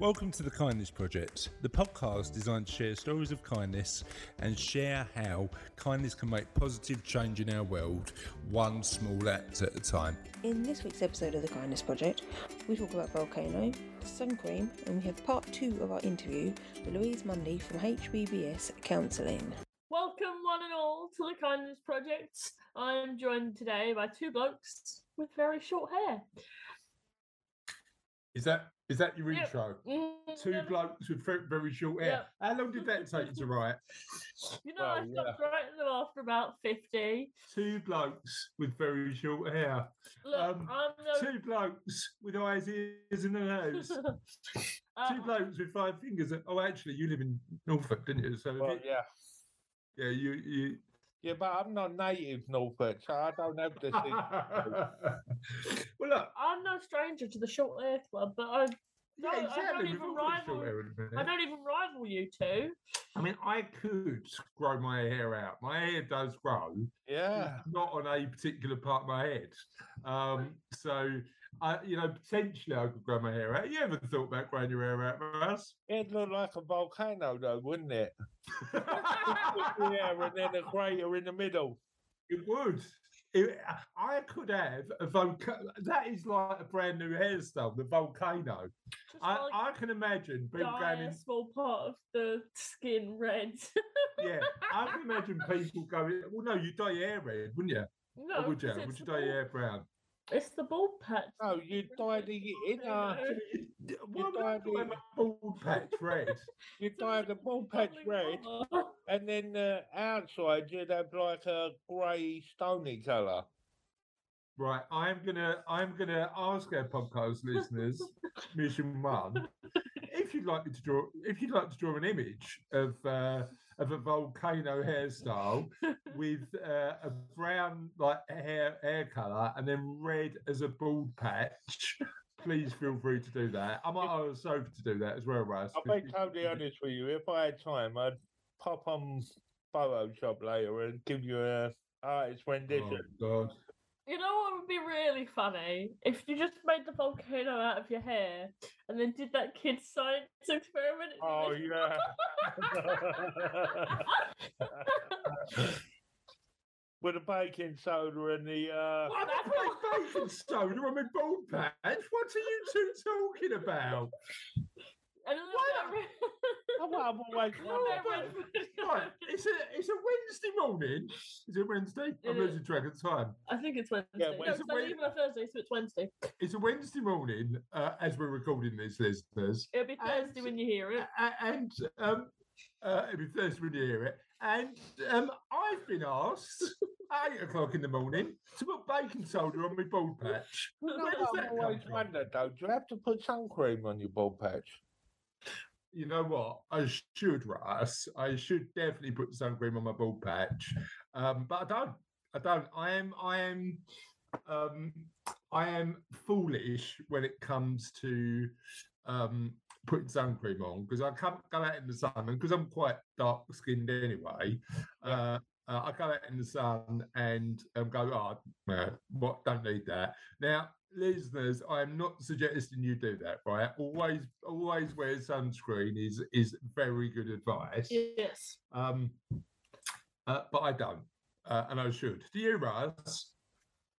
Welcome to the Kindness Project, the podcast designed to share stories of kindness and share how kindness can make positive change in our world, one small act at a time. In this week's episode of the Kindness Project, we talk about Volcano, sun cream, and we have part two of our interview with Louise Mundy from HBBS Counselling. Welcome, one and all, to the Kindness Project. I am joined today by two blokes with very short hair. Is that is that your Yep. intro? Mm, Two yeah. blokes with very, very short hair. Yep. How long did that take you to write? You know, I Well, stopped writing them after about 50. Two blokes with very short hair. Look, Um, I'm no. Two blokes with eyes, ears, and a nose. Uh, Two blokes with five fingers. Oh, actually, you live in Norfolk, didn't you? So Well, it- yeah. yeah, you you. Yeah, but I'm not native Norfolk, so I don't have this. thing. well, look. I'm no stranger to the short hair club, but I, Yeah, No, I don't we've even all got short rival- hair in a minute. I don't even rival you two. I mean, I could grow my hair out. My hair does grow, Yeah. not on a particular part of my head. Um, so, I, you know, potentially I could grow my hair out. You ever thought about growing your hair out, Russ? It'd look like a volcano, though, wouldn't it? yeah, and then a crater in the middle. it would. It- I could have a volcano. That is like a brand new hairstyle, the volcano. Just I, like I can imagine people dye going a in. small part of the skin red. Yeah, I can imagine people going. Well, no, you dye your hair red, wouldn't you? no, or would you? 'cause Would you dye your hair brown? It's the bald patch. No, you dye the inner, Why would I dye dye the- my bald patch red? you dye the ball patch red, and then the outside you'd have like a grey stony colour. Right, I'm gonna I'm gonna ask our podcast listeners, mission one, if you'd like me to draw if you'd like to draw an image of uh, of a volcano hairstyle with uh, a brown like hair hair color and then red as a bald patch. Please feel free to do that. I might ask Sophie to do that as well, Russ. I'll be totally honest with you. If I had time, I'd pop on Photoshop later and give you a artist Oh rendition. God. You know what would be really funny? If you just made the volcano out of your hair and then did that kid's science experiment. Oh yeah. With the baking soda and the uh Why am I putting baking soda on my bald patch? What are you two talking about? And then Why that not? red- well, I'm always that wondered. it's a it's a Wednesday morning. Is it Wednesday? I'm It is. losing track of time. I think it's Wednesday. Yeah, no, it's not even a Thursday, so it's Wednesday. It's a Wednesday morning uh, as we're recording this, listeners. It'll be Thursday And- when you hear it. A- a- And um, uh, it'll be Thursday when you hear it. And um, I've been asked at eight o'clock in the morning to put baking soda on my bald patch. No, Where does that come always from? wondered though, do you have to put sun cream on your bald patch? You know what? I should, Russ. I should definitely put sun cream on my bald patch, um, but I don't. I don't. I am. I am. Um, I am foolish when it comes to um, putting sun cream on because I can't go out in the sun, and because I'm quite dark skinned anyway. Uh, uh, I go out in the sun and um, go, oh, no, what? Don't need that. Now, listeners, I am not suggesting you do that. Right? Always, always wear sunscreen is is very good advice. Yes. Um, uh, but I don't, uh, and I should. Do you, Russ?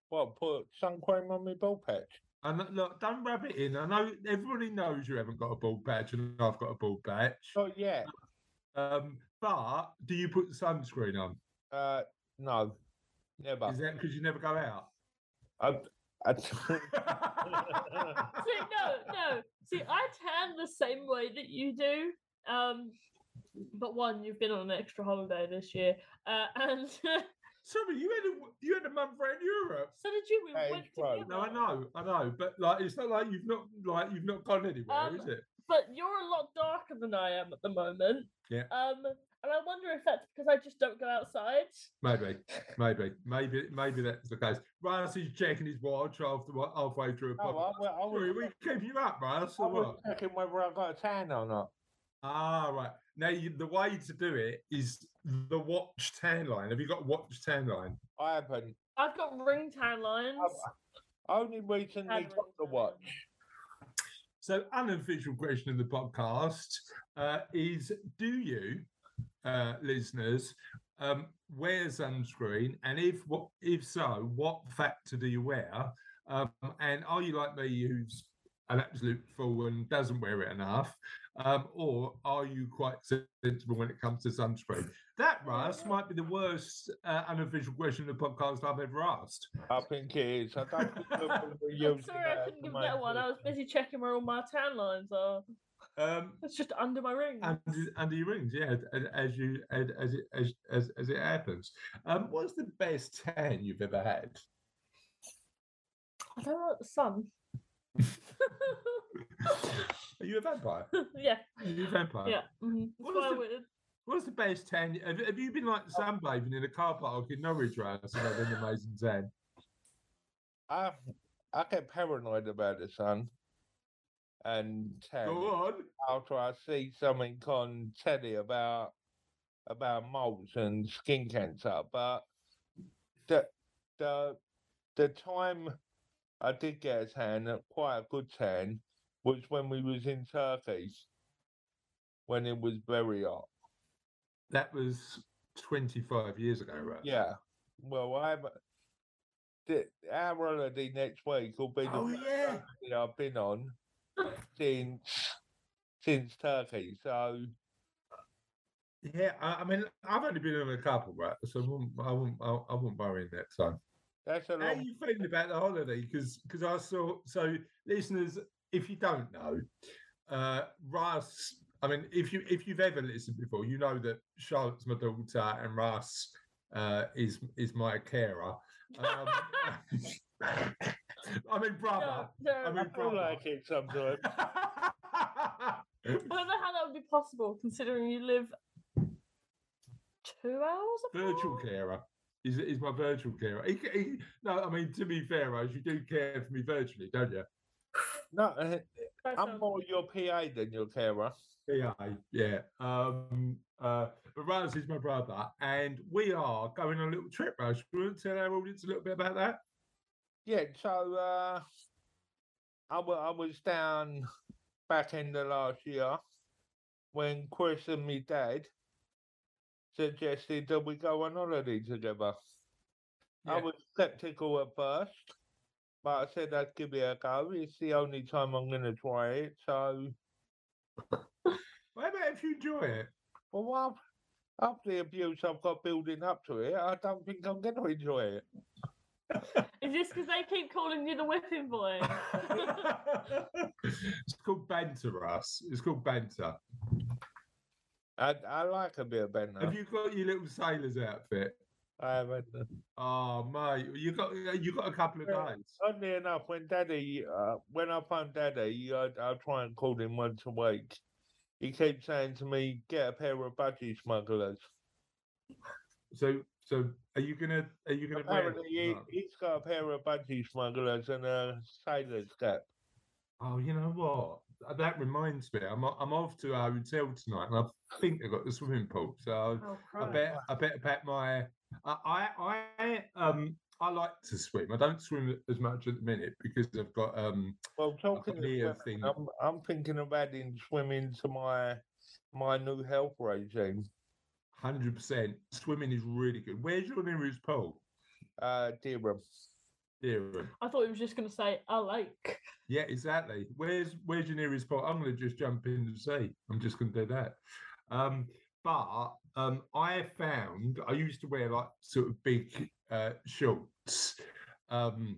What, put sun cream on my bald patch? And look, don't rub it in. I know everybody knows you haven't got a bald patch, and I've got a bald patch. Not yet. Um, but do you put sunscreen on? Uh no. Never. Is that because you never go out? I, I, See, no, no. See, I tan the same way that you do. Um, but one, you've been on an extra holiday this year, uh, and so Sorry, you had a you had a month around Europe. So did you. We That went is together. No, I know, I know, but like it's not like you've not like you've not gone anywhere, Um, is it? But you're a lot darker than I am at the moment. Yeah. Um, and I wonder if that's because I just don't go outside. Maybe, maybe, maybe, maybe that's the case. Russ is checking his watch after halfway through a no, I, podcast. wa- I, Sorry, we keep you up, Russ, I or was what? checking whether I've got a tan or not. Ah, right. Now, you, the way to do it is the watch tan line. Have you got a watch tan line? I haven't. I've got ring tan lines. I only recently And got the watch. So, unofficial question of the podcast uh, is: Do you, uh, listeners, um, wear sunscreen? And if what, if so, what factor do you wear? Um, and are you like me, who's an absolute fool and doesn't wear it enough? Um, or are you quite sensible when it comes to sunscreen? That, Russ, might be the worst uh, unofficial question of the podcast I've ever asked. I think it is. I don't think I'm sorry I that couldn't give that one. I was busy checking where all my tan lines are. Um, It's just under my ring. under, under your rings, yeah, as you as as it as as, as it happens. Um, what's the best tan you've ever had? I don't like the sun. Are you a vampire? yeah, Are you a vampire? yeah. mhm. What That's is why I the- wouldn't- What's the best tan? Have, have you been like sunbathing in a car park in Norwich, right? So had an amazing tan. I, I get paranoid about the sun and tan Go on. after I see something on telly about about moles and skin cancer. But the the the time I did get a tan, quite a good tan, was when we was in Turkey, when it was very hot. That was 25 years ago, right? Yeah. Well, I'm. The, our holiday next week will be the Oh, yeah. holiday I've been on since since Turkey. So Yeah, I, I mean, I've only been on a couple, right? So I wouldn't, I wouldn't, I, I wouldn't worry in that time. that's a How are you feeling about the holiday? Because because I saw so listeners, if you don't know, uh Russ. I mean, if you if you've ever listened before, you know that Charlotte's my daughter and Russ uh, is is my carer. Um, I mean, brother. No, no, I I mean, feel brother. like it sometimes. I don't know how that would be possible considering you live two hours apart. virtual carer. Is is my virtual carer? He, he, no, I mean to be fair, Rose, you do care for me virtually, don't you? No, uh, I'm more your PA than your carer. Yeah, yeah. Um, uh, but Raz is my brother, and we are going on a little trip, Rose. Do you want to tell our audience a little bit about that? Yeah, so uh, I, was down back in the last year when Chris and me dad suggested that we go on holiday together. I was skeptical at first, but I said I'd give it a go. It's the only time I'm going to try it. So, What about if you enjoy it? well, af- after the abuse I've got building up to it, I don't think I'm going to enjoy it. Is this because they keep calling you the whipping boy? it's called banter, Russ. It's called banter. I, I like a bit of banter. Have you got your little sailor's outfit? I haven't. uh, Oh, mate, you got you got a couple of Yeah. days. Oddly enough, when Daddy, uh, when I phone Daddy, I, I try and call him once a week. He keeps saying to me, "Get a pair of budgie smugglers." So, so are you gonna are you gonna wear Apparently, he, he's got a pair of budgie smugglers and a sailor's cap. Oh, you know what? Uh, That reminds me. I'm o- I'm off to our hotel tonight, and I think they've got the swimming pool. So Oh, I bet I better pack my. I I I um I like to swim. I don't swim as much at the minute because I've got um Well, talking of knee swimming. I'm, I'm thinking of adding swimming to my my new health regime. Hundred percent swimming is really good. Where's your nearest pool? Uh, Durham. Here. I thought he was just going to say a lake. Yeah, exactly. Where's where's your nearest pool? I'm going to just jump in the sea. I'm just going to do that. Um, but um, I found I used to wear like sort of big uh, shorts. Um,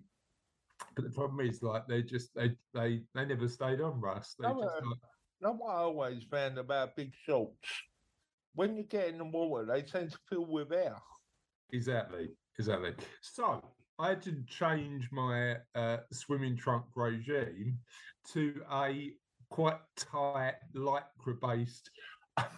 but the problem is like they just they they they never stayed on Russ. They Oh, just like, Now, what I always found about big shorts, when you get in the water, they tend to fill with air. Exactly, exactly. So I had to change my uh, swimming trunk regime to a quite tight lycra based.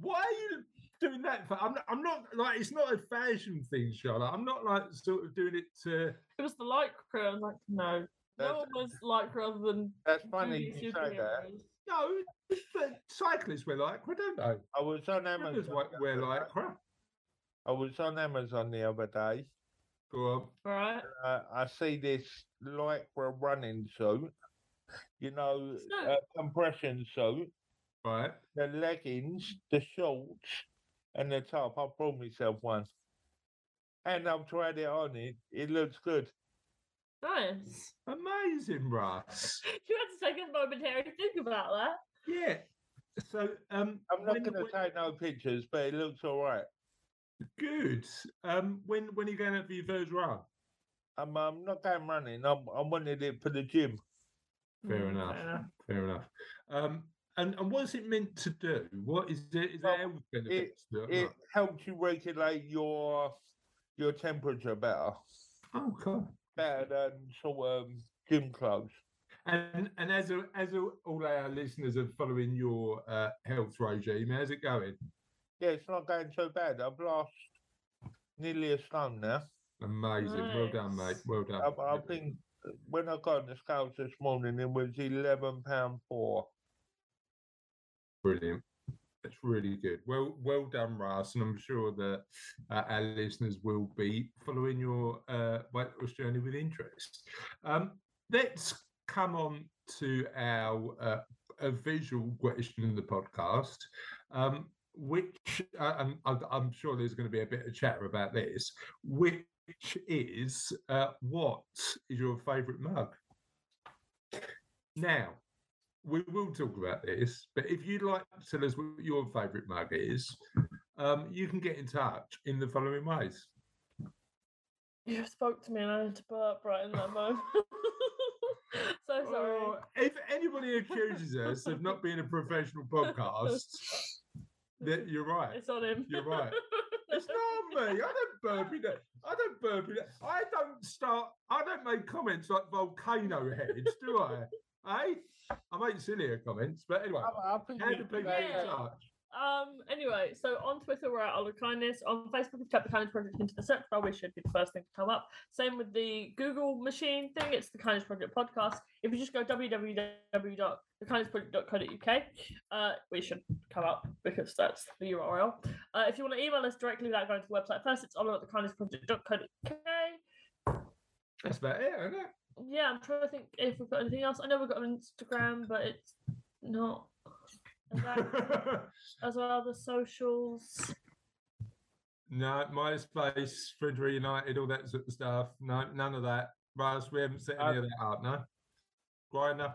Why are you doing that? For? I'm not, I'm not like it's not a fashion thing, Charlotte. I'm not like sort of doing it to. It was the lycra. I'm like, no. No That's- one was lycra other than That's funny you say that. Superheroes. No, but cyclists wear lycra, don't they? I was on Amazon. wa- the wear other day. I was on Amazon the other day. Go on. Right. Uh, I see this lycra running suit. you know, So- a compression suit, Right. the leggings, the shorts, and the top. I brought myself one. And I've tried it on. It it looks good. Nice. Amazing, Russ. You had to take a momentary to think about that. Yeah. So um I'm not when- going to when- take no pictures, but it looks all right. good. Um when when are you going out for your first run? I'm, I'm not going running. I'm, I wanted it for the gym. Fair Mm, enough. Fair enough. Um and, and what's it meant to do? What is it? Is Well, there health benefits to it? It helps you regulate your your temperature better, Oh, cool. Better than sort of gym clothes. And and as a, as a, all our listeners are following your uh, health regime, how's it going? Yeah, it's not going so bad. I've lost nearly a stone now. Amazing. Well done, mate. Well done. I, I think when I got on the scales this morning, it was eleven pound four. Brilliant. That's really good. Well, well done, Russ, and I'm sure that uh, our listeners will be following your uh, weight loss journey with interest. Um, let's come on to our uh, a visual question in the podcast, um, which uh, and I, I'm sure there's going to be a bit of chatter about this. Which is uh, what is your favourite mug? Now, we will talk about this, but if you'd like to tell us what your favourite mug is, um, you can get in touch in the following ways. You spoke to me and I had to burp right in that moment. so sorry. Oh, if anybody accuses us of not being a professional podcast, that you're right. It's on him. You're right. It's not me. I don't burp in it. I don't burp in it. I don't start. I don't make comments like volcano heads, do I? Eh? I make sillier comments, but anyway. I, I think How do people get in touch? Um. Anyway, so on Twitter we're at All of Kindness. On Facebook, we've typed the Kindness Project into the search bar, which should be the first thing to come up. Same with the Google machine thing. It's the Kindness Project podcast. If you just go www.thekindnessproject.co.uk, uh, we should come up because that's the URL. Uh, if you want to email us directly without going to the website first, it's oliver at thekindnessproject.co.uk. That's about it, isn't it? Yeah, I'm trying to think if we've got anything else. I know we've got an Instagram, but it's not as as well. The socials. no, MySpace, Friends Reunited, all that sort of stuff. No, none of that. Russ, we haven't set any of that up, no? Grindr.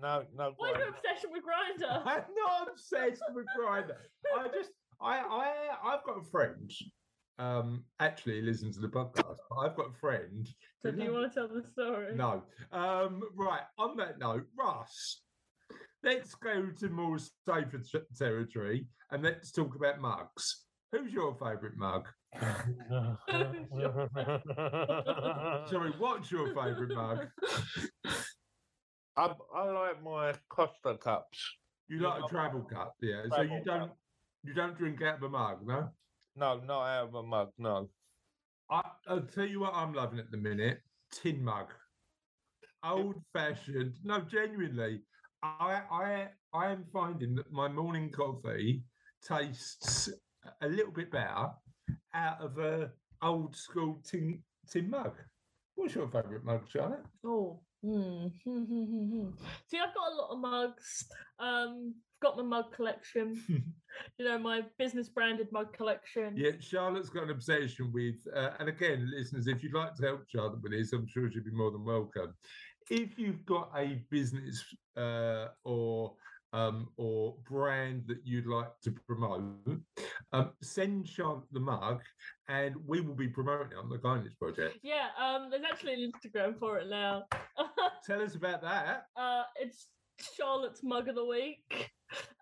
No, no. Why Graham. your obsession with Grindr? I'm not obsessed with Grindr. I just, I, I, I've got a friend. Um, actually, he listens to the podcast. But I've got a friend. So do you want to tell the story? No. Um, right. On that note, Russ, let's go to more safer t- territory and let's talk about mugs. Who's your favourite mug? Sorry, what's your favourite mug? I, I like my Costa cups. You Yeah, like a I'm- travel cup, yeah. So you don't cup. you don't drink out of a mug, no? No, not out of a mug. No. I, I'll tell you what I'm loving at the minute: tin mug, old fashioned. No, genuinely, I I I am finding that my morning coffee tastes a little bit better out of a old school tin tin mug. What's your favourite mug, Charlotte? Oh. Hmm. See, I've got a lot of mugs. Um, I've got my mug collection. you know, my business branded mug collection. Yeah, Charlotte's got an obsession with, uh, and again, listeners, if you'd like to help Charlotte with this, I'm sure she'd be more than welcome. If you've got a business uh, or um, or brand that you'd like to promote, um, send Charlotte the mug, and we will be promoting it on the Kindness Project. Yeah, um, there's actually an Instagram for it now. Tell us about that. uh, it's Charlotte's Mug of the Week.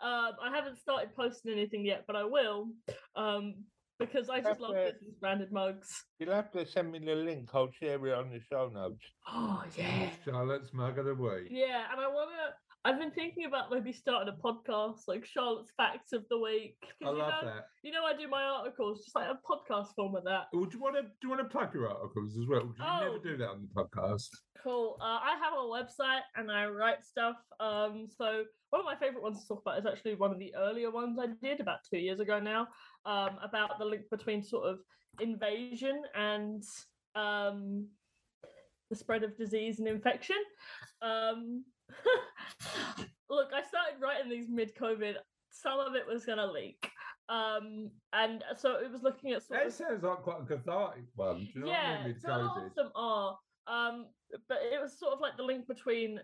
Um, I haven't started posting anything yet, but I will. Um, because I just love That's business branded mugs. You'll have to send me the link. I'll share it on the show notes. Oh yeah. Charlotte's mug of the week. Yeah, and I wanna I've been thinking about maybe starting a podcast like Charlotte's Facts of the Week. I you love know, that. You know I do my articles, just like a podcast form of that. Well, do you want to do you want to plug your articles as well? You Oh. never do that on the podcast. Cool. Uh, I have a website and I write stuff. Um, so one of my favorite ones to talk about is actually one of the earlier ones I did about two years ago now, um, about the link between sort of invasion and um, the spread of disease and infection. Um, Look, I started writing these mid-COVID. Some of it was gonna leak, um, and so it was looking at sort That of sounds like quite a cathartic one. Do you know yeah, what I mean? With so a lot COVID. of them are. Um, but it was sort of like the link between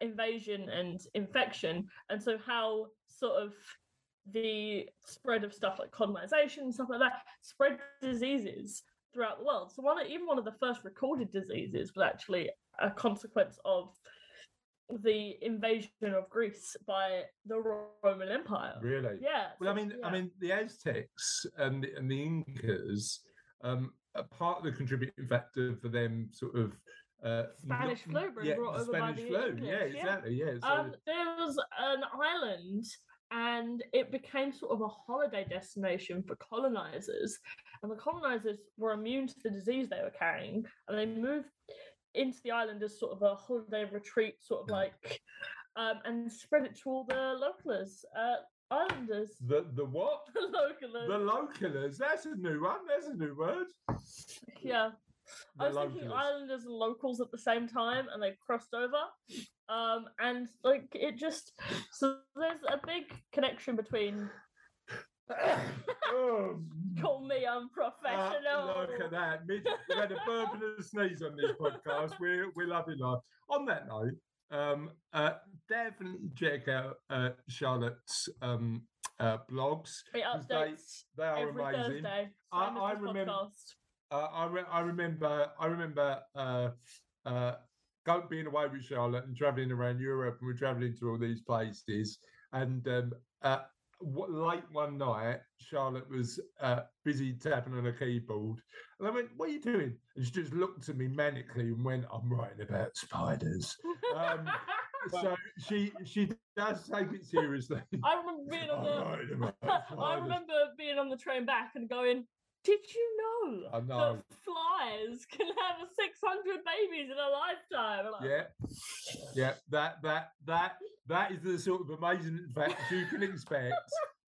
invasion and infection, and so how sort of the spread of stuff like colonization and stuff like that spread diseases throughout the world. So one, even one of the first recorded diseases was actually a consequence of the invasion of Greece by the Roman Empire. Really? Yeah. Well, I mean, I mean, the Aztecs and the, and the Incas, um, a part of the contributing factor for them sort of uh, Spanish not- flu yeah, brought over by the flu. English, Yeah, yeah. exactly. Yeah. So, Um, there was an island, and it became sort of a holiday destination for colonizers. And the colonizers were immune to the disease they were carrying, and they moved into the island as sort of a holiday retreat, sort of like, um, and spread it to all the localers, uh, islanders, the the what? the localers. The localers. That's a new one. That's a new word. yeah. The I was thinking islanders and locals at the same time, and they crossed over. Um, and like it just so there's a big connection between. Oh, Call me uh, unprofessional. look at that. Mid- We've had a bourbon and a sneeze on this podcast. We're, we're loving life. On that note, um, uh, definitely check out uh, Charlotte's um, uh, blogs. It updates They, they are every amazing. Thursday. I- I remember-. Uh, I, re- I remember I remember uh, uh, go, being away with Charlotte and traveling around Europe, and we're traveling to all these places. And um, uh, late one night, Charlotte was uh, busy tapping on a keyboard, and I went, "What are you doing?" And she just looked at me manically and went, "I'm writing about spiders." Um, so she she does take it seriously. I remember being on the. I remember being on the train back and going. Did you know, I know. that flies can have 600 babies in a lifetime? Like, Yeah, yeah, that that that that is the sort of amazing facts you can expect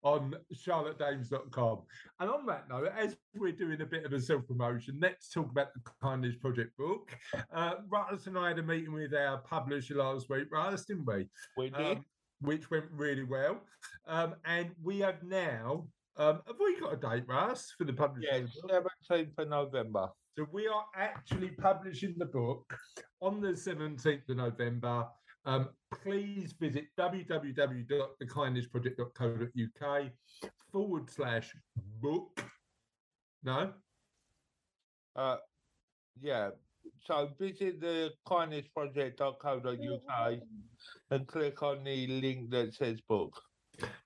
on charlottedames.com. And on that note, as we're doing a bit of a self promotion, let's talk about the Kindness Project book. Uh, Russ and I had a meeting with our publisher last week, Russ, didn't we? We did. Um, which went really well. Um, and we have now. Um, have we got a date, Russ, for the publishing? yeah, seventeenth of November. So we are actually publishing the book on the 17th of November. Um, please visit www.thekindnessproject.co.uk forward slash book. No? Uh, yeah. So visit the kindnessproject.co.uk and click on the link that says book.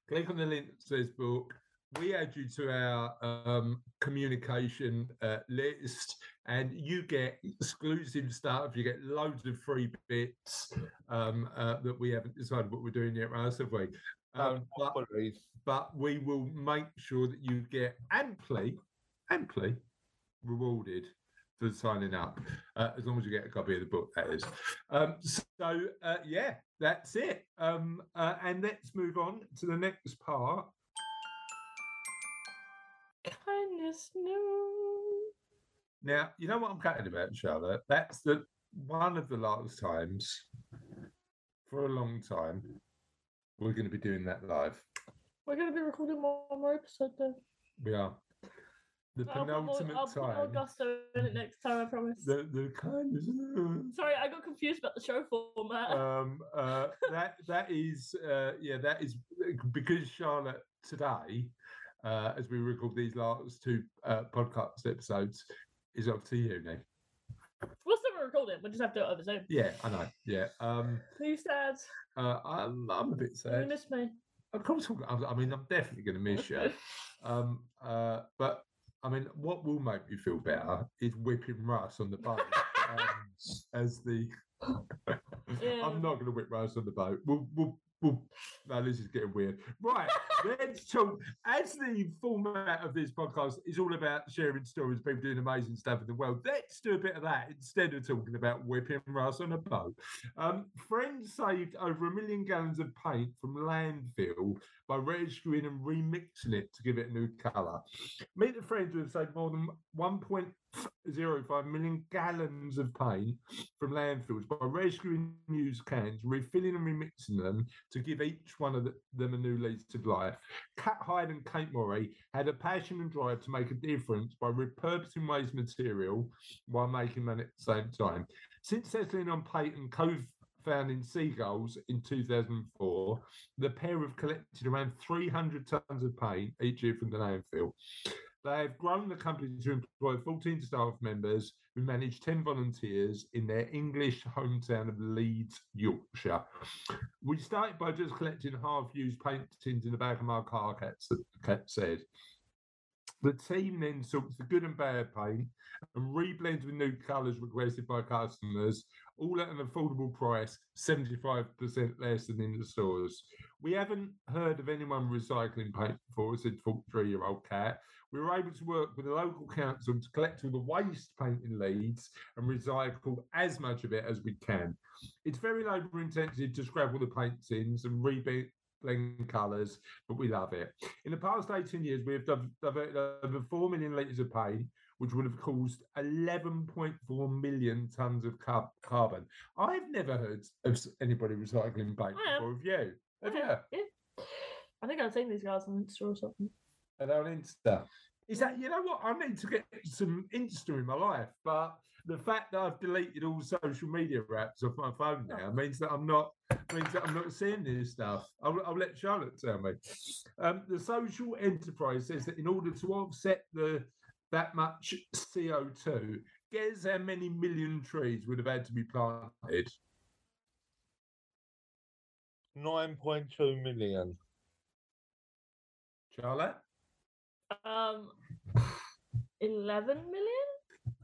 Click on the link that says book. We add you to our um, communication uh, list, and you get exclusive stuff. You get loads of free bits um, uh, that we haven't decided what we're doing yet, Russ, have we? No, Um, but- but we will make sure that you get amply, amply rewarded for signing up, uh, as long as you get a copy of the book, that is. Um, so, uh, yeah, that's it. Um, uh, and let's move on to the next part. News. Now, you know what I'm cutting about, Charlotte? That's the one of the last times for a long time we're going to be doing that live. We're going to be recording one more episode then. We are. The I'll put, more, penultimate I'll put more gusto in it next time, I promise. The, the kind of. Sorry, I got confused about the show format. um uh that that is uh yeah that is because charlotte today uh as we record these last two uh podcast episodes is up to you, Nick. we'll still record it, we'll just have to do it over Zoom. yeah i know yeah um Are you sad? uh i'm i'm a bit sad. You miss me? of course i mean i'm definitely gonna miss you um uh but i mean what will make me feel better is whipping russ on the boat um, as the Yeah. I'm not going to whip Russ on the boat. We'll we'll we'll, no, this is getting weird. Right, let's talk. As the format of this podcast is all about sharing stories, people doing amazing stuff in the world, let's do a bit of that instead of talking about whipping Russ on a boat. Um, friends saved over a million gallons of paint from landfill by registering and remixing it to give it a new colour. Meet the friends who have saved more than 1.05 million gallons of paint from landfills by rescuing used cans, refilling and remixing them to give each one of them a new lease of life. Cat Hyde and Kate Morey had a passion and drive to make a difference by repurposing waste material while making money at the same time. Since settling on paint and co founding Seagulls in 2004, the pair have collected around 300 tonnes of paint each year from the landfill. They have grown the company to employ 14 staff members who manage 10 volunteers in their English hometown of Leeds, Yorkshire. We started by just collecting half used paintings in the back of my car, Cat said. The team then sorts the good and bad paint and reblends with new colours requested by customers, all at an affordable price, 75% less than in the stores. We haven't heard of anyone recycling paint before, said 43 year old Cat. We were able to work with the local council to collect all the waste paint in Leeds and recycle as much of it as we can. It's very labour intensive to scrap all the paint tins and rebuild blend colours, but we love it. In the past 18 years, we have diverted over 4 million litres of paint, which would have caused 11.4 million tonnes of car- carbon. I've never heard of anybody recycling paint before. Have you? Have you? Yeah. I think I've seen these guys on Insta or something. Are they on Insta? Is that, you know what? I need to get some Insta in my life, but the fact that I've deleted all social media apps off my phone now means that I'm not means that I'm not seeing this stuff. I'll, I'll let Charlotte tell me. Um, the social enterprise says that in order to offset the that much CO2, guess how many million trees would have had to be planted? 9.2 million. Charlotte? Um, 11 million?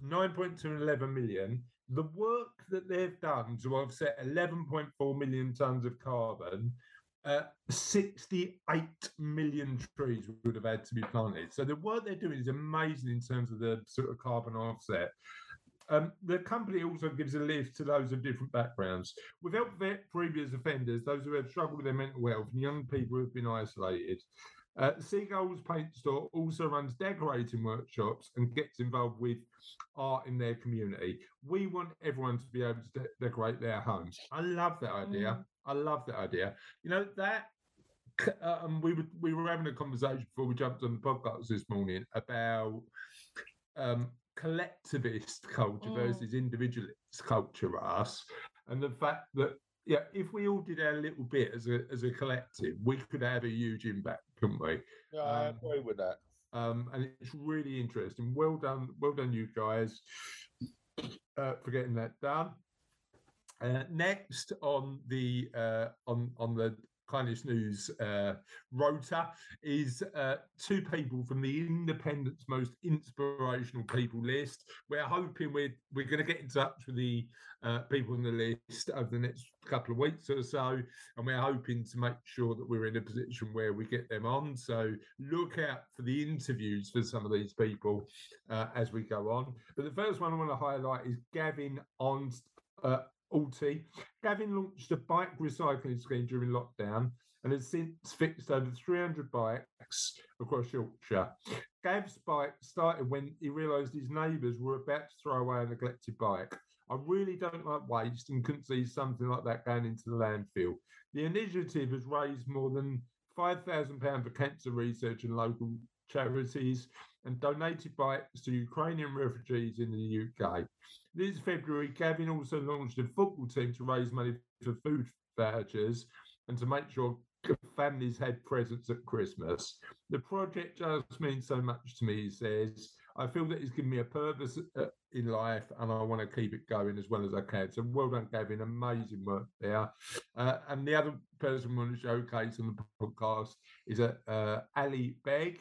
9.2 and 11 million. The work that they've done to offset 11.4 million tonnes of carbon, uh, 68 million trees would have had to be planted. So the work they're doing is amazing in terms of the sort of carbon offset. Um, the company also gives a lift to those of different backgrounds. Helped vet previous offenders, those who have struggled with their mental health, and young people who have been isolated. Uh, Seagulls Paint Store also runs decorating workshops and gets involved with art in their community. We want everyone to be able to de- decorate their homes. I love that idea. I love that idea. You know that. c- Um, we were we were having a conversation before we jumped on the podcast this morning about um, collectivist culture Mm. versus individualist culture, us, and the fact that yeah, if we all did our little bit as a as a collective, we could have a huge impact, couldn't we? Yeah, I Um, agree with that. Um, and it's really interesting. Well done, well done, you guys, uh, for getting that done. Uh, next on the uh, on on the kindness news uh, rota is uh, two people from the Independent's most inspirational people list. We're hoping we're we're going to get in touch with the uh, people on the list over the next couple of weeks or so, and we're hoping to make sure that we're in a position where we get them on. So look out for the interviews for some of these people uh, as we go on. But the first one I want to highlight is Gavin on. Uh, Alty. Gavin launched a bike recycling scheme during lockdown and has since fixed over 300 bikes across Yorkshire. Gav's bike started when he realised his neighbours were about to throw away a neglected bike. I really don't like waste and couldn't see something like that going into the landfill. The initiative has raised more than £5,000 for cancer research and local charities and donated bikes to Ukrainian refugees in the UK. This February, Gavin also launched a football team to raise money for food vouchers and to make sure families had presents at Christmas. The project just means so much to me, he says. I feel that it's given me a purpose uh, in life and I want to keep it going as well as I can. So well done, Gavin. Amazing work there. Uh, and the other person we want to showcase on the podcast is uh, uh, Ali Beg.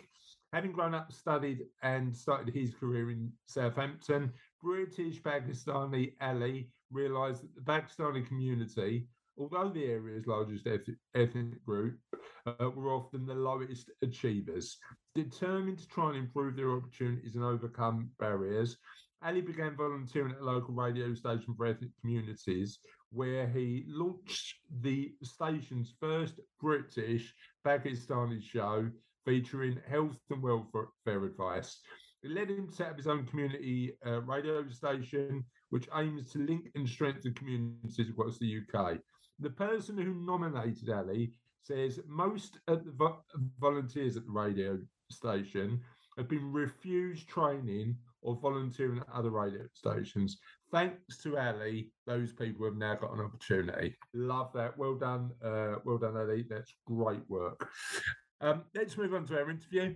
Having grown up, studied, and started his career in Southampton, British Pakistani Ali realised that the Pakistani community although the area's largest ethnic group uh, were often the lowest achievers. Determined to try and improve their opportunities and overcome barriers, Ali began volunteering at a local radio station for ethnic communities, where he launched the station's first British Pakistani show featuring health and welfare advice. It led him to set up his own community uh, radio station, which aims to link and strengthen communities across the UK. The person who nominated Ali says most of the vo- volunteers at the radio station have been refused training or volunteering at other radio stations. Thanks to Ali, those people have now got an opportunity. Love that. Well done. Uh, well done, Ali. That's great work. Um, let's move on to our interview.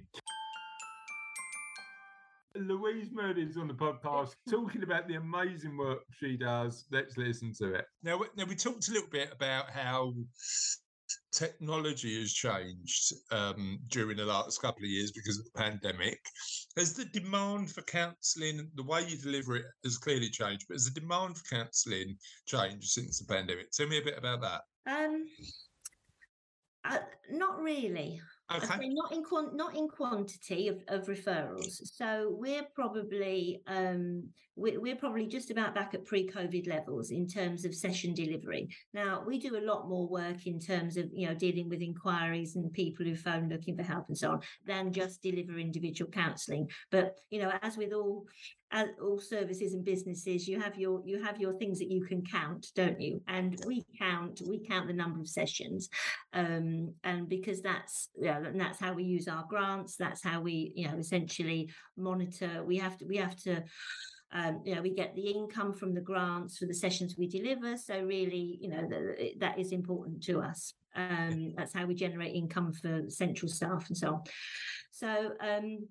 Louise Mundy is on the podcast talking about the amazing work she does. Let's listen to it. Now, we- now we talked a little bit about how technology has changed um, during the last couple of years because of the pandemic. Has the demand for counselling, the way you deliver it, has clearly changed? But has the demand for counselling changed since the pandemic? Tell me a bit about that. Um, uh, not really. Okay. not in not in quantity of, of referrals. So we're probably um, we're probably just about back at pre-COVID levels in terms of session delivery. Now we do a lot more work in terms of you know dealing with inquiries and people who phone looking for help and so on than just deliver individual counselling. But you know, as with all as all services and businesses, you have your you have your things that you can count, don't you? And we count we count the number of sessions, um, and because that's yeah, and that's how we use our grants. That's how we you know essentially monitor. We have to we have to. Um, you know, we get the income from the grants for the sessions we deliver. So really, you know, the, that is important to us. Um, that's how we generate income for central staff and so on. So um,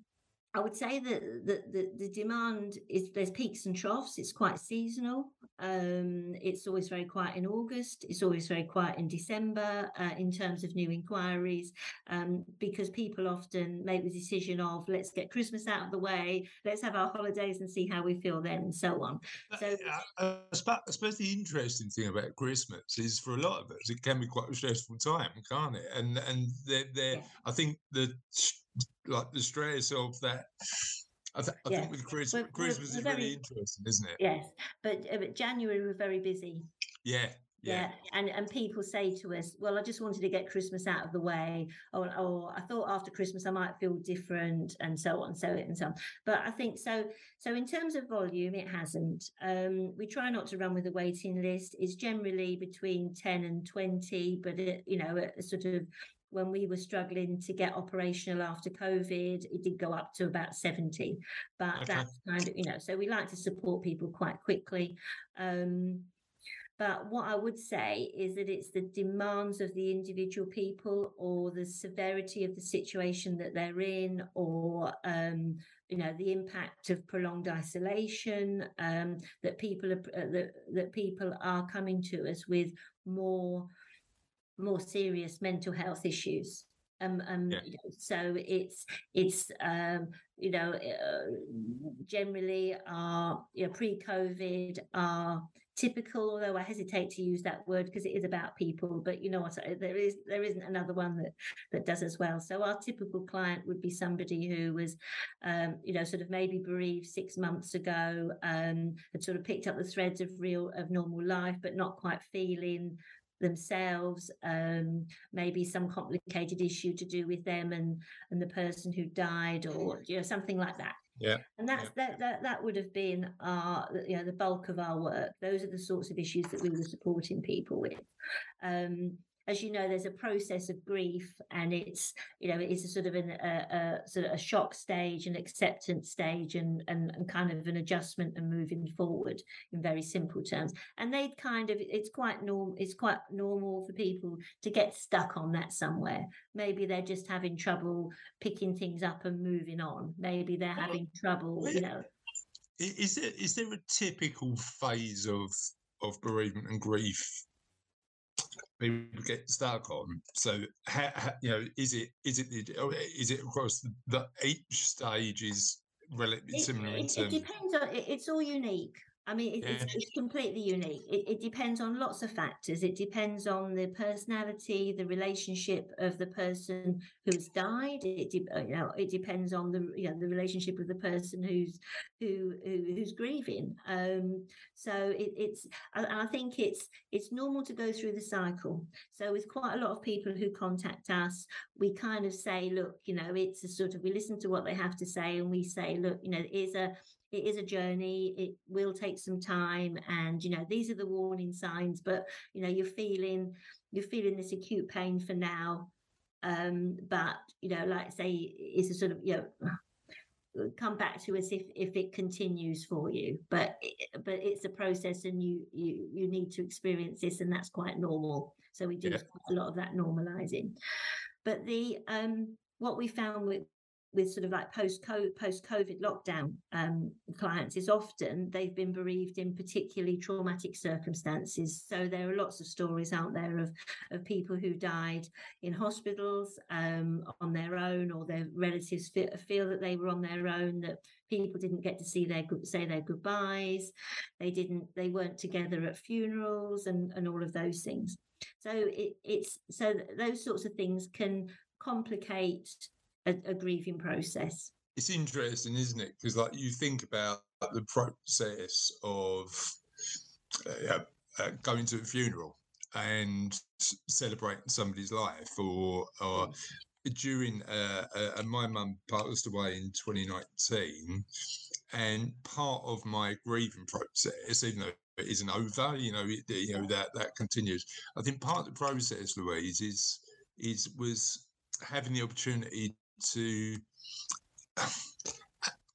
I would say that the, the, the demand is there's peaks and troughs. It's quite seasonal. Um, it's always very quiet in August. It's always very quiet in December uh, in terms of new inquiries um, because people often make the decision of let's get Christmas out of the way, let's have our holidays and see how we feel then, and so on. So Uh, I suppose, I suppose the interesting thing about Christmas is for a lot of us, it can be quite a stressful time, can't it? And and there, there Yeah. I think the like the stress of that. I, th- I think with Christmas, We're- we're- Christmas we're is really very- interesting, isn't it? yes, but, uh, but January we're very busy. Yeah, yeah. Yeah. and and people say to us, "Well, I just wanted to get Christmas out of the way," or, or "I thought after Christmas I might feel different," and so on, so and so on. But I think so. So in terms of volume, it hasn't. Um, we try not to run with a waiting list. It's generally between ten and twenty, but it, you know, a, a sort of when we were struggling to get operational after COVID, it did go up to about 70. But Okay. that's kind of, you know, so we like to support people quite quickly. Um, but what I would say is that it's the demands of the individual people or the severity of the situation that they're in or um, you know the impact of prolonged isolation um, that people are uh, that, that people are coming to us with more more serious mental health issues um, um Yeah. you know, so it's it's um you know uh, generally are you know pre-covid are typical although i hesitate to use that word because it is about people but you know what uh, there is there isn't another one that that does as well so our typical client would be somebody who was um you know sort of maybe bereaved six months ago um had sort of picked up the threads of real of normal life but not quite feeling themselves um maybe some complicated issue to do with them and and the person who died or you know something like that. Yeah, and that's that that that would have been our you know the bulk of our work. Those are the sorts of issues that we were supporting people with. Um as you know there's a process of grief and it's you know it's a sort of an, a, a sort of a shock stage an acceptance stage and, and and kind of an adjustment and moving forward in very simple terms. And they kind of it's quite normal it's quite normal for people to get stuck on that somewhere. Maybe they're just having trouble picking things up and moving on. Maybe they're having trouble you know. Is there is there a typical phase of of bereavement and grief people get stuck on? So, how, how, you know, is it is it the- oh, is it across the, the each stage is relatively it, similar in it, it depends on it, it's all unique I mean, it, it's, Yeah. it's completely unique. It, it depends on lots of factors. It depends on the personality, the relationship of the person who's died. It de- uh, you know, it depends on the you know the relationship of the person who's who, who who's grieving. Um, so it, it's and I think it's it's normal to go through the cycle. So with quite a lot of people who contact us, we kind of say, look, you know, it's a sort of we listen to what they have to say, and we say, look, you know, it is a it is a journey it will take some time and you know these are the warning signs but you know you're feeling you're feeling this acute pain for now um but you know like say it's a sort of you know come back to us if if it continues for you but but it's a process and you you you need to experience this and that's quite normal so we do Yeah. a lot of that normalizing but the um what we found with with sort of like post post COVID lockdown um, clients is often they've been bereaved in particularly traumatic circumstances. So there are lots of stories out there of of people who died in hospitals um, on their own, or their relatives feel, feel that they were on their own. That people didn't get to see their say their goodbyes. They didn't. They weren't together at funerals and and all of those things. So it, it's so those sorts of things can complicate a, a grieving process. it's interesting, isn't it? Because like you think about the process of uh, yeah, uh, going to a funeral and celebrating somebody's life, or or during uh, uh, my mum passed away in 2019, and part of my grieving process, even though it isn't over, you know, it, you know that that continues. I think part of the process, Louise, is is was having the opportunity to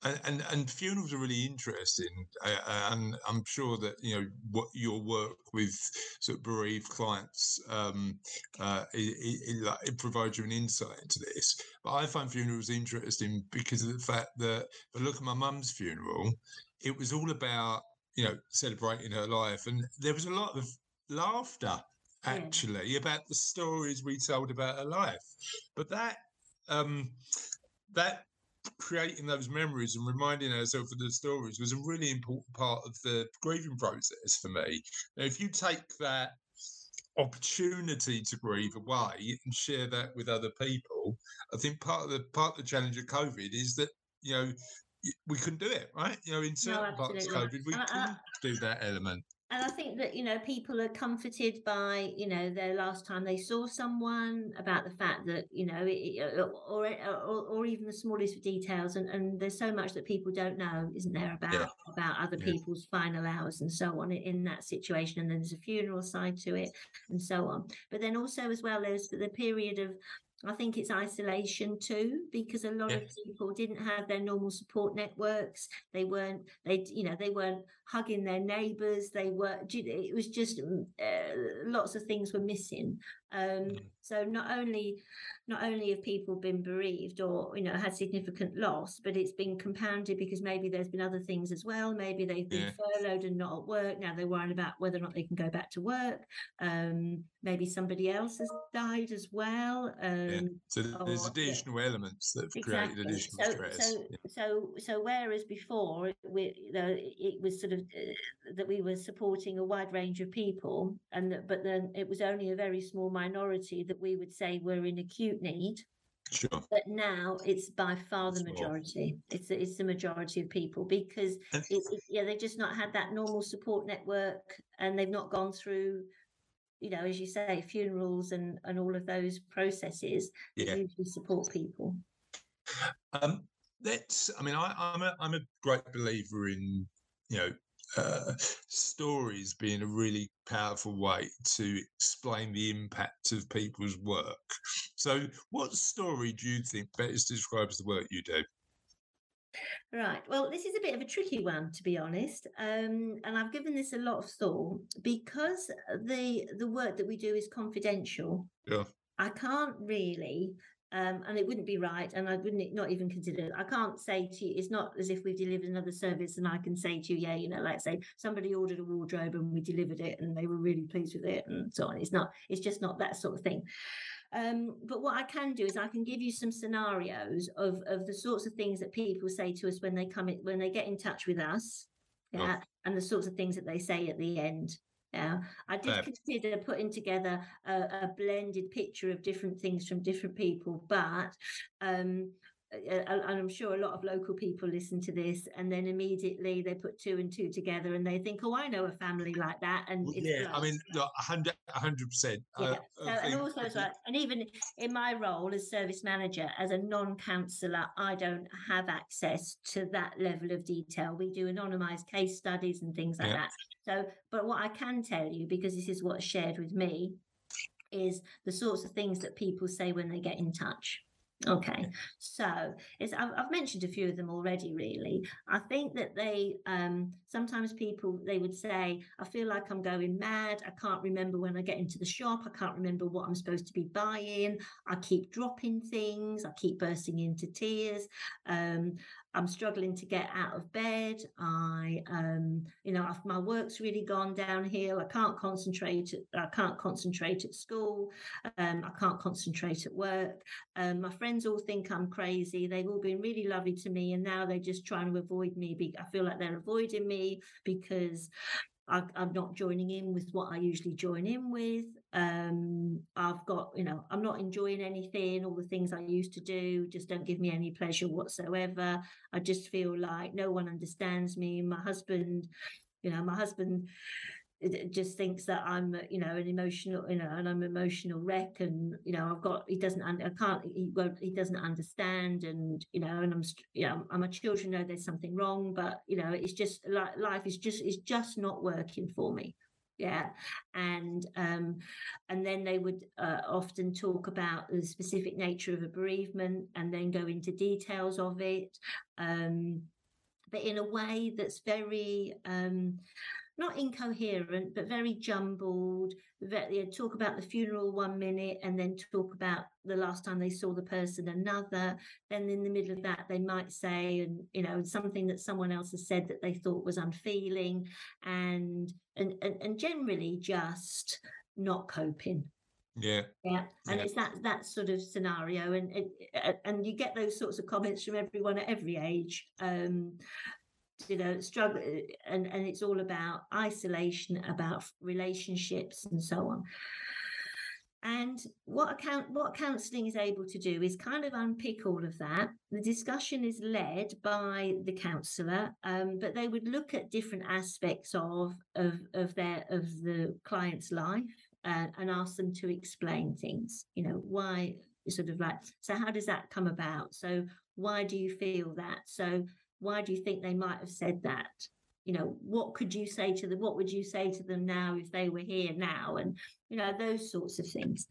and, and funerals are really interesting. And i'm sure that you know what your work with sort of bereaved clients um uh it, it, it, provides you an insight into this. But i find funerals interesting because of the fact that if i look at my mum's funeral it was all about you know celebrating her life. And there was a lot of laughter Yeah. actually about the stories we told about her life. But that um that creating those memories and reminding ourselves of the stories was a really important part of the grieving process for me. Now, if you take that opportunity to grieve away and share that with other people, I think part of the part of the challenge of COVID is that you know we couldn't do it, right? You know, in certain parts of. COVID, we couldn't do that element. And I think that, you know, people are comforted by, you know, their last time they saw someone about the fact that, you know, it, uh, or, or or even the smallest details. And, and there's so much that people don't know, isn't there, about about other Yeah. people's final hours and so on in that situation. And then there's a funeral side to it and so on. But then also as well, there's the period of I think it's isolation too, because a lot of people didn't have their normal support networks. They weren't, they, you know, they weren't hugging their neighbours. They were, it was just mm, uh, lots of things were missing. Um, Mm. so not only, not only have people been bereaved or you know had significant loss, but it's been compounded because maybe there's been other things as well. Maybe they've been Yeah. furloughed and not at work. Now they're worrying about whether or not they can go back to work. Um, maybe somebody else has died as well. Um, So there's or- yeah. additional elements that have created additional So, stress. so, Yeah. so, so, whereas before it- we, you know, it was sort of uh, that we were supporting a wide range of people, and that, but then it was only a very small minority that we would say were in acute need. Sure. But now it's by far the majority. It's the- it's the majority of people because it, it, yeah they've just not had that normal support network, and they've not gone through. You know, as you say, funerals and, and all of those processes that Yeah. usually support people. Um, let's. I mean, I, I'm a I'm a great believer in you know uh, stories being a really powerful way to explain the impact of people's work. So, what story do you think best describes the work you do? Right. Well, this is a bit of a tricky one, to be honest, um, and I've given this a lot of thought because the the work that we do is confidential. Yeah. I can't really, um, and it wouldn't be right, and I wouldn't not even consider. it. I can't say to you, it's not as if we've delivered another service, and I can say to you, yeah, you know, like say somebody ordered a wardrobe and we delivered it, and they were really pleased with it, and so on. It's not. It's just not that sort of thing. Um, but what I can do is I can give you some scenarios of, of the sorts of things that people say to us when they come in, when they get in touch with us. Yeah. And the sorts of things that they say at the end. Yeah, I did consider putting together a, a blended picture of different things from different people, but um, and I'm sure a lot of local people listen to this, and then immediately they put two and two together, and they think, "Oh, I know a family like that." And yeah, I mean, hundred, hundred percent. Uh, yeah. So, and also, I as well, and even in my role as service manager, as a non-counsellor, I don't have access to that level of detail. We do anonymised case studies and things like Yeah. that. So, but what I can tell you, because this is what's shared with me, is the sorts of things that people say when they get in touch. Okay, so it's I've, I've mentioned a few of them already. Really, I think that they um, sometimes people they would say, "I feel like I'm going mad. I can't remember when I get into the shop. I can't remember what I'm supposed to be buying. I keep dropping things. I keep bursting into tears. Um, I'm struggling to get out of bed. I, um, you know, my work's really gone downhill. I can't concentrate. At, I can't concentrate at school. Um, I can't concentrate at work. Um, my friends all think I'm crazy. They've all been really lovely to me, and now they're just trying to avoid me. I feel like they're avoiding me because I, I'm not joining in with what I usually join in with. Um, I've got, you know, I'm not enjoying anything. All the things I used to do just don't give me any pleasure whatsoever. I just feel like no one understands me. My husband, you know, my husband just thinks that I'm, you know, an emotional, you know, and I'm an emotional wreck, and you know, I've got, he doesn't, I can't, he won't, he doesn't understand, and you know, and I'm, you know, my children know there's something wrong, but you know, it's just like life is just, is just not working for me. Yeah, and um, and then they would uh, often talk about the specific nature of a bereavement, and then go into details of it, um, but in a way that's very um, not incoherent, but very jumbled. They talk about the funeral one minute and then talk about the last time they saw the person another. Then in the middle of that, they might say, and you know, something that someone else has said that they thought was unfeeling, and and and, and generally just not coping. yeah, Yeah, and Yeah. it's that that sort of scenario, and it, and you get those sorts of comments from everyone at every age. Um, you know, struggle, and and it's all about isolation, about relationships, and so on. And what account what counselling is able to do is kind of unpick all of that. The discussion is led by the counsellor, um, but they would look at different aspects of of of their of the client's life uh, and ask them to explain things. You know, why sort of like so how does that come about? So why do you feel that? So why do you think they might have said that? You know, what could you say to them? What would you say to them now if they were here now? And you know, those sorts of things.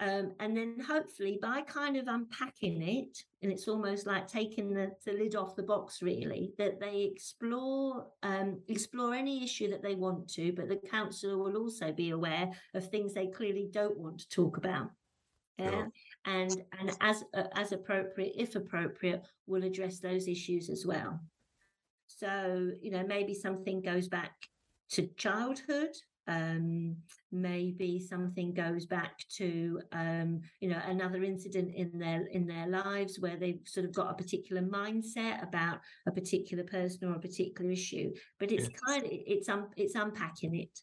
Um, and then hopefully by kind of unpacking it, and it's almost like taking the, the lid off the box, really, that they explore um, explore any issue that they want to, but the counsellor will also be aware of things they clearly don't want to talk about. Yeah, and and as uh, as appropriate, if appropriate, will address those issues as well. So you know, maybe something goes back to childhood. Um, maybe something goes back to um, you know another incident in their in their lives where they've sort of got a particular mindset about a particular person or a particular issue. But it's Yes. kind of it's un, it's unpacking it.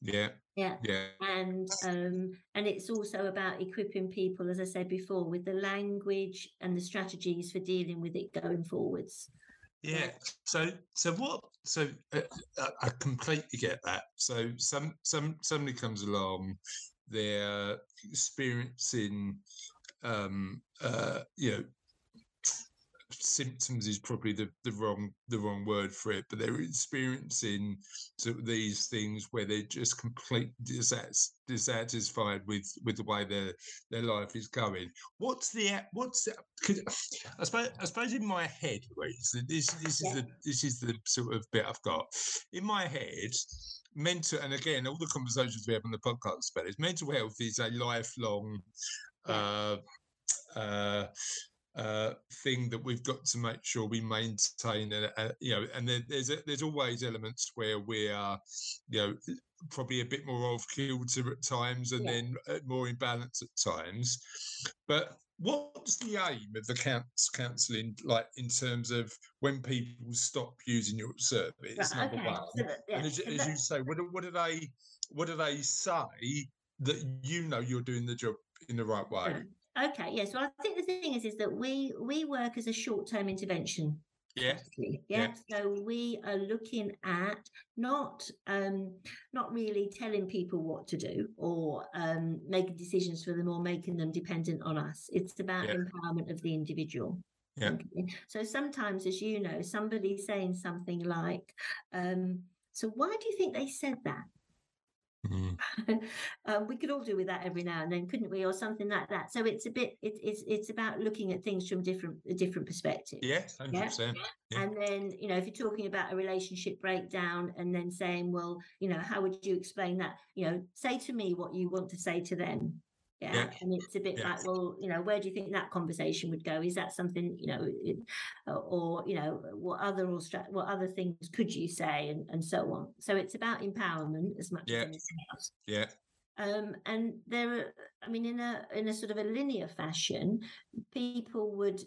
yeah, Yeah yeah, and um, and it's also about equipping people, as I said before, with the language and the strategies for dealing with it going forwards. Yeah. So, so what? So, uh, I, I completely get that. So, some some somebody comes along, they're experiencing, um, uh, you know, symptoms is probably the, the wrong the wrong word for it, but they're experiencing sort of these things where they're just completely dissat- dissatisfied with with the way their their life is going. What's the what's the, 'cause I suppose I suppose in my head, Louise, this this is the this is the sort of bit I've got in my head. Mental and again, all the conversations we have on the podcast about it, mental health is a lifelong uh, uh, uh, thing that we've got to make sure we maintain. And uh, you know, and there, there's a, there's always elements where we are, you know, probably a bit more off kilter at times and Yeah. then uh, more in balance at times. But what's the aim of the counts counselling like in terms of when people stop using your service? Right, number okay, one, so that- yeah, and as, as you say, what what do they what do they say that you know you're doing the job in the right way? Okay, yes. Well, I think the thing is, is that we we work as a short term intervention. Yeah, yeah. Yeah. So we are looking at not um not really telling people what to do or um making decisions for them or making them dependent on us. It's about Yeah. empowerment of the individual. Yeah. Okay. So sometimes, as you know, somebody saying something like, um, so why do you think they said that? Mm, um, we could all do with that every now and then, couldn't we, or something like that? So it's a bit, it, it's it's about looking at things from different a different perspective. Yes, hundred percent. Yeah. And then, you know, if you're talking about a relationship breakdown and then saying, well, you know, how would you explain that? You know, say to me what you want to say to them. Yeah. Yeah. And it's a bit Yeah. like, well, you know, where do you think that conversation would go? Is that something, you know, it, uh, or, you know, what other or stra- what other things could you say and, and so on. So it's about empowerment as much Yeah. as anything else. Yeah, Um, and there are, I mean, in a in a sort of a linear fashion, people would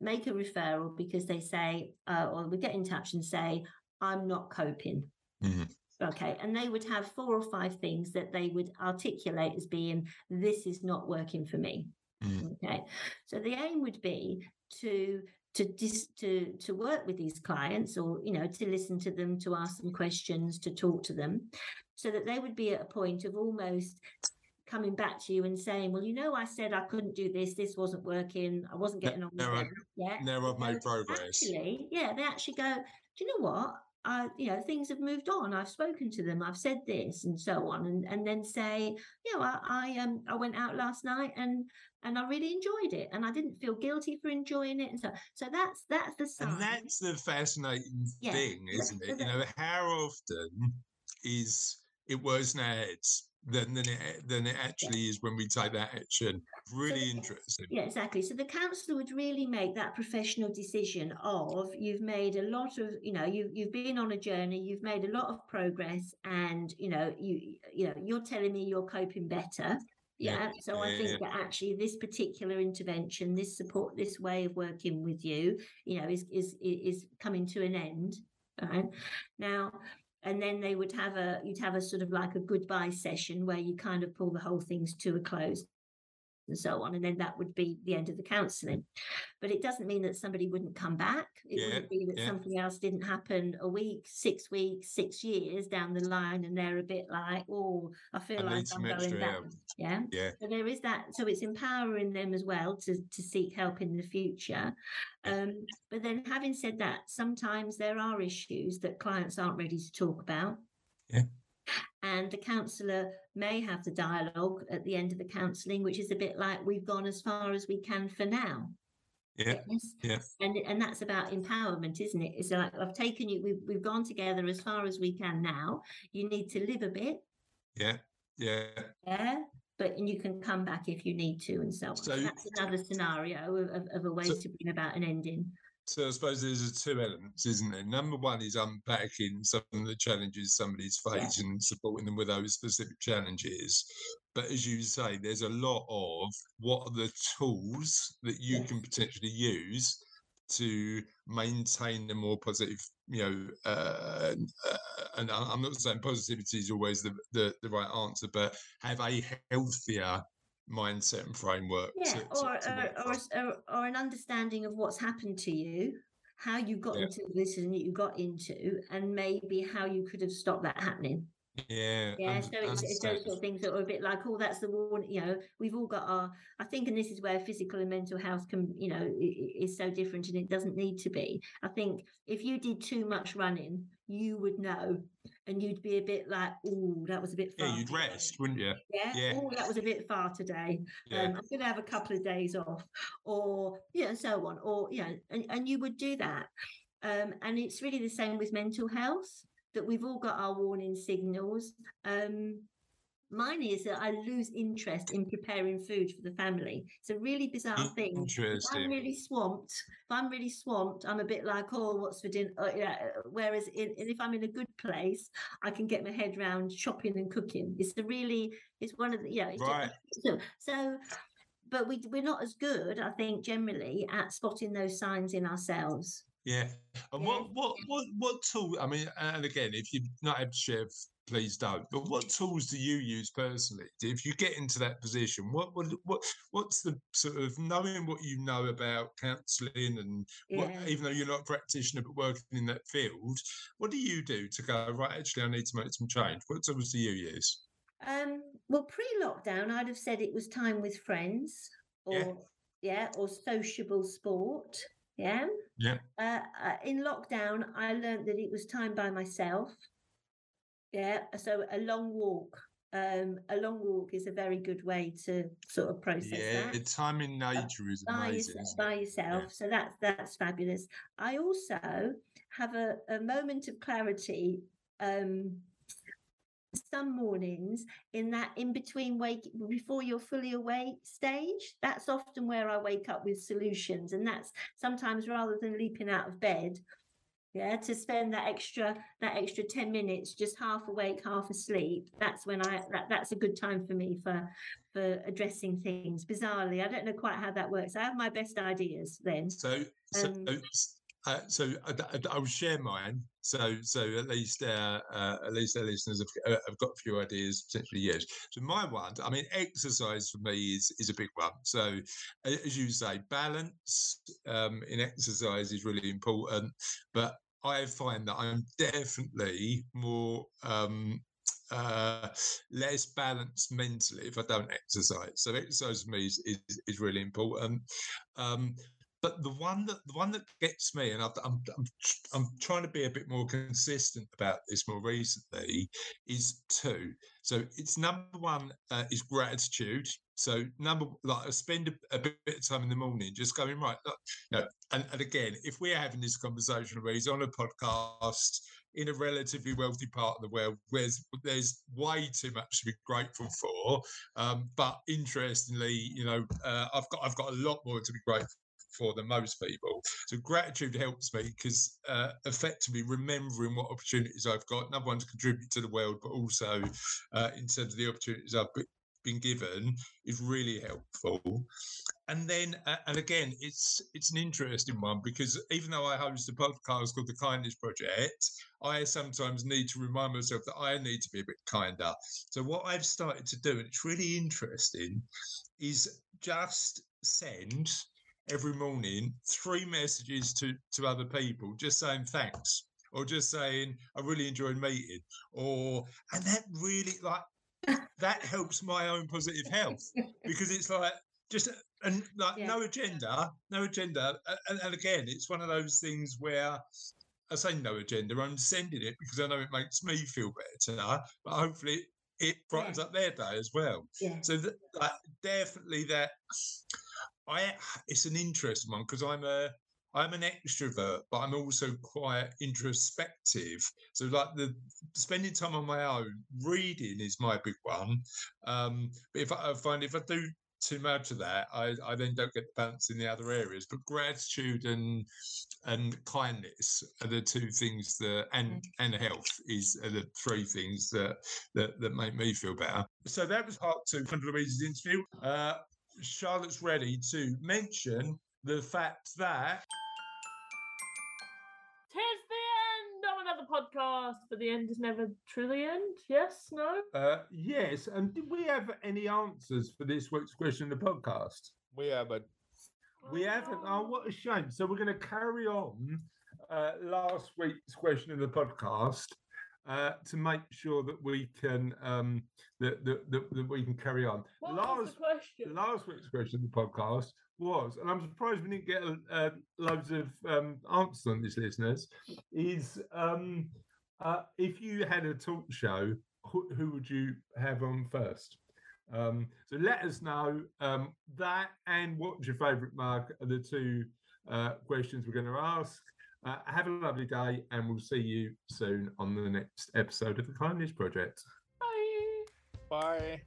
make a referral because they say, uh, or would get in touch and say, "I'm not coping." Mhm. Okay, and they would have four or five things that they would articulate as being, "This is not working for me." Mm. Okay, so the aim would be to to dis, to to work with these clients, or you know, to listen to them, to ask them questions, to talk to them, so that they would be at a point of almost coming back to you and saying, "Well, you know, I said I couldn't do this. This wasn't working. I wasn't getting on with now I- them." Yeah, now I've made so progress. Actually, yeah, they actually go, do you know what? I, you know, things have moved on. I've spoken to them. I've said this and so on, and and then say, you know, I, I um I went out last night and and I really enjoyed it, and I didn't feel guilty for enjoying it, and so so that's that's the sign. And that's the fascinating Yeah, thing, isn't so it? You know, how often is it worse in our heads than than it eh, than it actually is when we take that action? Really interesting. Yeah, exactly. So the counsellor would really make that professional decision of you've made a lot of, you know, you've you've been on a journey, you've made a lot of progress, and you know, you you know, you're telling me you're coping better. Yeah, Yeah. So I think yeah. that actually this particular intervention, this support, this way of working with you, you know, is is is coming to an end. Right. Now and then they would have a you'd have a sort of like a goodbye session where you kind of pull the whole things to a close and so on. And then that would be the end of the counselling. But it doesn't mean that somebody wouldn't come back. It Yeah, wouldn't be that yeah. something else didn't happen a week, six weeks, six years down the line, and they're a bit like, oh, I feel I like I'm going back. help. Yeah. Yeah. So there is that. So it's empowering them as well to to seek help in the future. Um, but then, having said that, sometimes there are issues that clients aren't ready to talk about. Yeah. And the counsellor may have the dialogue at the end of the counselling, which is a bit like we've gone as far as we can for now. Yeah. Yes. Yeah. And and that's about empowerment, isn't it? It's like I've taken you, we've we've gone together as far as we can now. You need to live a bit, Yeah. Yeah. yeah, but and you can come back if you need to, and so on. So So- that's another scenario of, of, of a way So- to bring about an ending. So I suppose there's two elements, isn't there? Number one is unpacking some of the challenges somebody's Yeah. facing and supporting them with those specific challenges. But as you say, there's a lot of what are the tools that you can potentially use to maintain a more positive, you know, uh, uh, and I- I'm not saying positivity is always the, the, the right answer, but have a healthier mindset and framework. Yeah, to- to- or to or, or, or an understanding of what's happened to you, how you got Yeah. into the position that you got into, and maybe how you could have stopped that happening. Yeah, Yeah, so it's, it's those sort of things that are a bit like, oh, that's the warning. You know, we've all got our. I think, and this is where physical and mental health can, you know, is so different, and it doesn't need to be. I think if you did too much running, you would know, and you'd be a bit like, oh, that was a bit far. Yeah, you'd today." rest, wouldn't you? Yeah. Yeah. Oh, that was a bit far today. Yeah. Um, I'm going to have a couple of days off, or yeah, and so on, or you know, and, and you would do that. Um, and it's really the same with mental health that we've all got our warning signals. Um, Mine is that I lose interest in preparing food for the family. It's a really bizarre thing. If I'm really swamped, if I'm really swamped, I'm a bit like, oh, what's for dinner? Uh, yeah. Whereas in, if I'm in a good place, I can get my head round shopping and cooking. It's the really, it's one of the, yeah. It's Right. So, so, but we we're not as good, I think, generally at spotting those signs in ourselves. Yeah. And Yeah. what what what what tool? I mean, and again, if you're not able to share, please don't. But what tools do you use personally? If you get into that position, what what what what's the sort of knowing what you know about counselling and what, Yeah. even though you're not a practitioner but working in that field, what do you do to go right? Actually, I need to make some change. What tools do you use? Um, well, pre-lockdown, I'd have said it was time with friends, or Yeah. yeah, or sociable sport. Yeah. Yeah. Uh, uh, in lockdown, I learned that it was time by myself. Yeah. So a long walk. Um, a long walk is a very good way to sort of process Yeah, that time in nature is by, amazing. yourself, by yourself. So that's that's fabulous. I also have a, a moment of clarity um some mornings in that in between wake before you're fully awake stage that's often where i wake up with solutions and that's sometimes rather than leaping out of bed yeah to spend that extra that extra 10 minutes just half awake half asleep that's when i that, that's a good time for me for for addressing things. Bizarrely i don't know quite how that works. I have my best ideas then. So, so, Um, s- uh, so I, I, I will share mine. So, so at least, uh, uh, at least our listeners have, uh, have got a few ideas potentially. Yes. So my one, I mean, exercise for me is is a big one. So, as you say, balance um, in exercise is really important. But I find that I'm definitely more um, uh, less balanced mentally if I don't exercise. So exercise for me is, is, is really important. Um, but the one that the one that gets me, and I've, I'm I'm I'm trying to be a bit more consistent about this more recently, is two. So it's number one uh, is gratitude. So number like I spend a, a bit of time in the morning just going right. Look, you know, and, and again, if we're having this conversation where he's on a podcast in a relatively wealthy part of the world, where there's, there's way too much to be grateful for. Um, but interestingly, you know, uh, I've got I've got a lot more to be grateful for than most people. So gratitude helps me because uh, effectively remembering what opportunities I've got, number one to contribute to the world, but also uh, in terms of the opportunities I've been given, is really helpful. And then, uh, and again, it's it's an interesting one because even though I host a podcast called The Kindness Project, I sometimes need to remind myself that I need to be a bit kinder. So what I've started to do, and it's really interesting, is just send every morning three messages to to other people just saying thanks or just saying i really enjoyed meeting or and that really like that helps my own positive health because it's like just and like Yeah. no agenda no agenda and, and again it's one of those things where i say no agenda i'm sending it because i know it makes me feel better tonight. but hopefully it brightens Yeah. up their day as well yeah so that, like, definitely that I it's an interesting one because I'm a I'm an extrovert, but I'm also quite introspective. So like the spending time on my own, reading is my big one. Um, but if I, I find if I do too much of that, I, I then don't get the balance in the other areas. But gratitude and and kindness are the two things that and and health is are the three things that that, that make me feel better. So that was part two of Louise's interview. Uh, Charlotte's ready to mention the fact that Tis the end of another podcast, but the end is never truly end. Yes, no. Uh, yes, and did we have any answers for this week's question in the podcast? We have a We haven't. Oh, what a shame. So we're going to carry on uh, last week's question in the podcast uh, to make sure that we can um, that, that, that, that we can carry on. What was last the question? last week's question of the podcast was, and I'm surprised we didn't get uh, loads of um, answers on this, listeners. Is um, uh, if you had a talk show, who, who would you have on first? Um, so let us know um, that and what's your favourite mug are the two uh, questions we're going to ask. Uh, have a lovely day, and we'll see you soon on the next episode of the Kindness Project. Bye. Bye.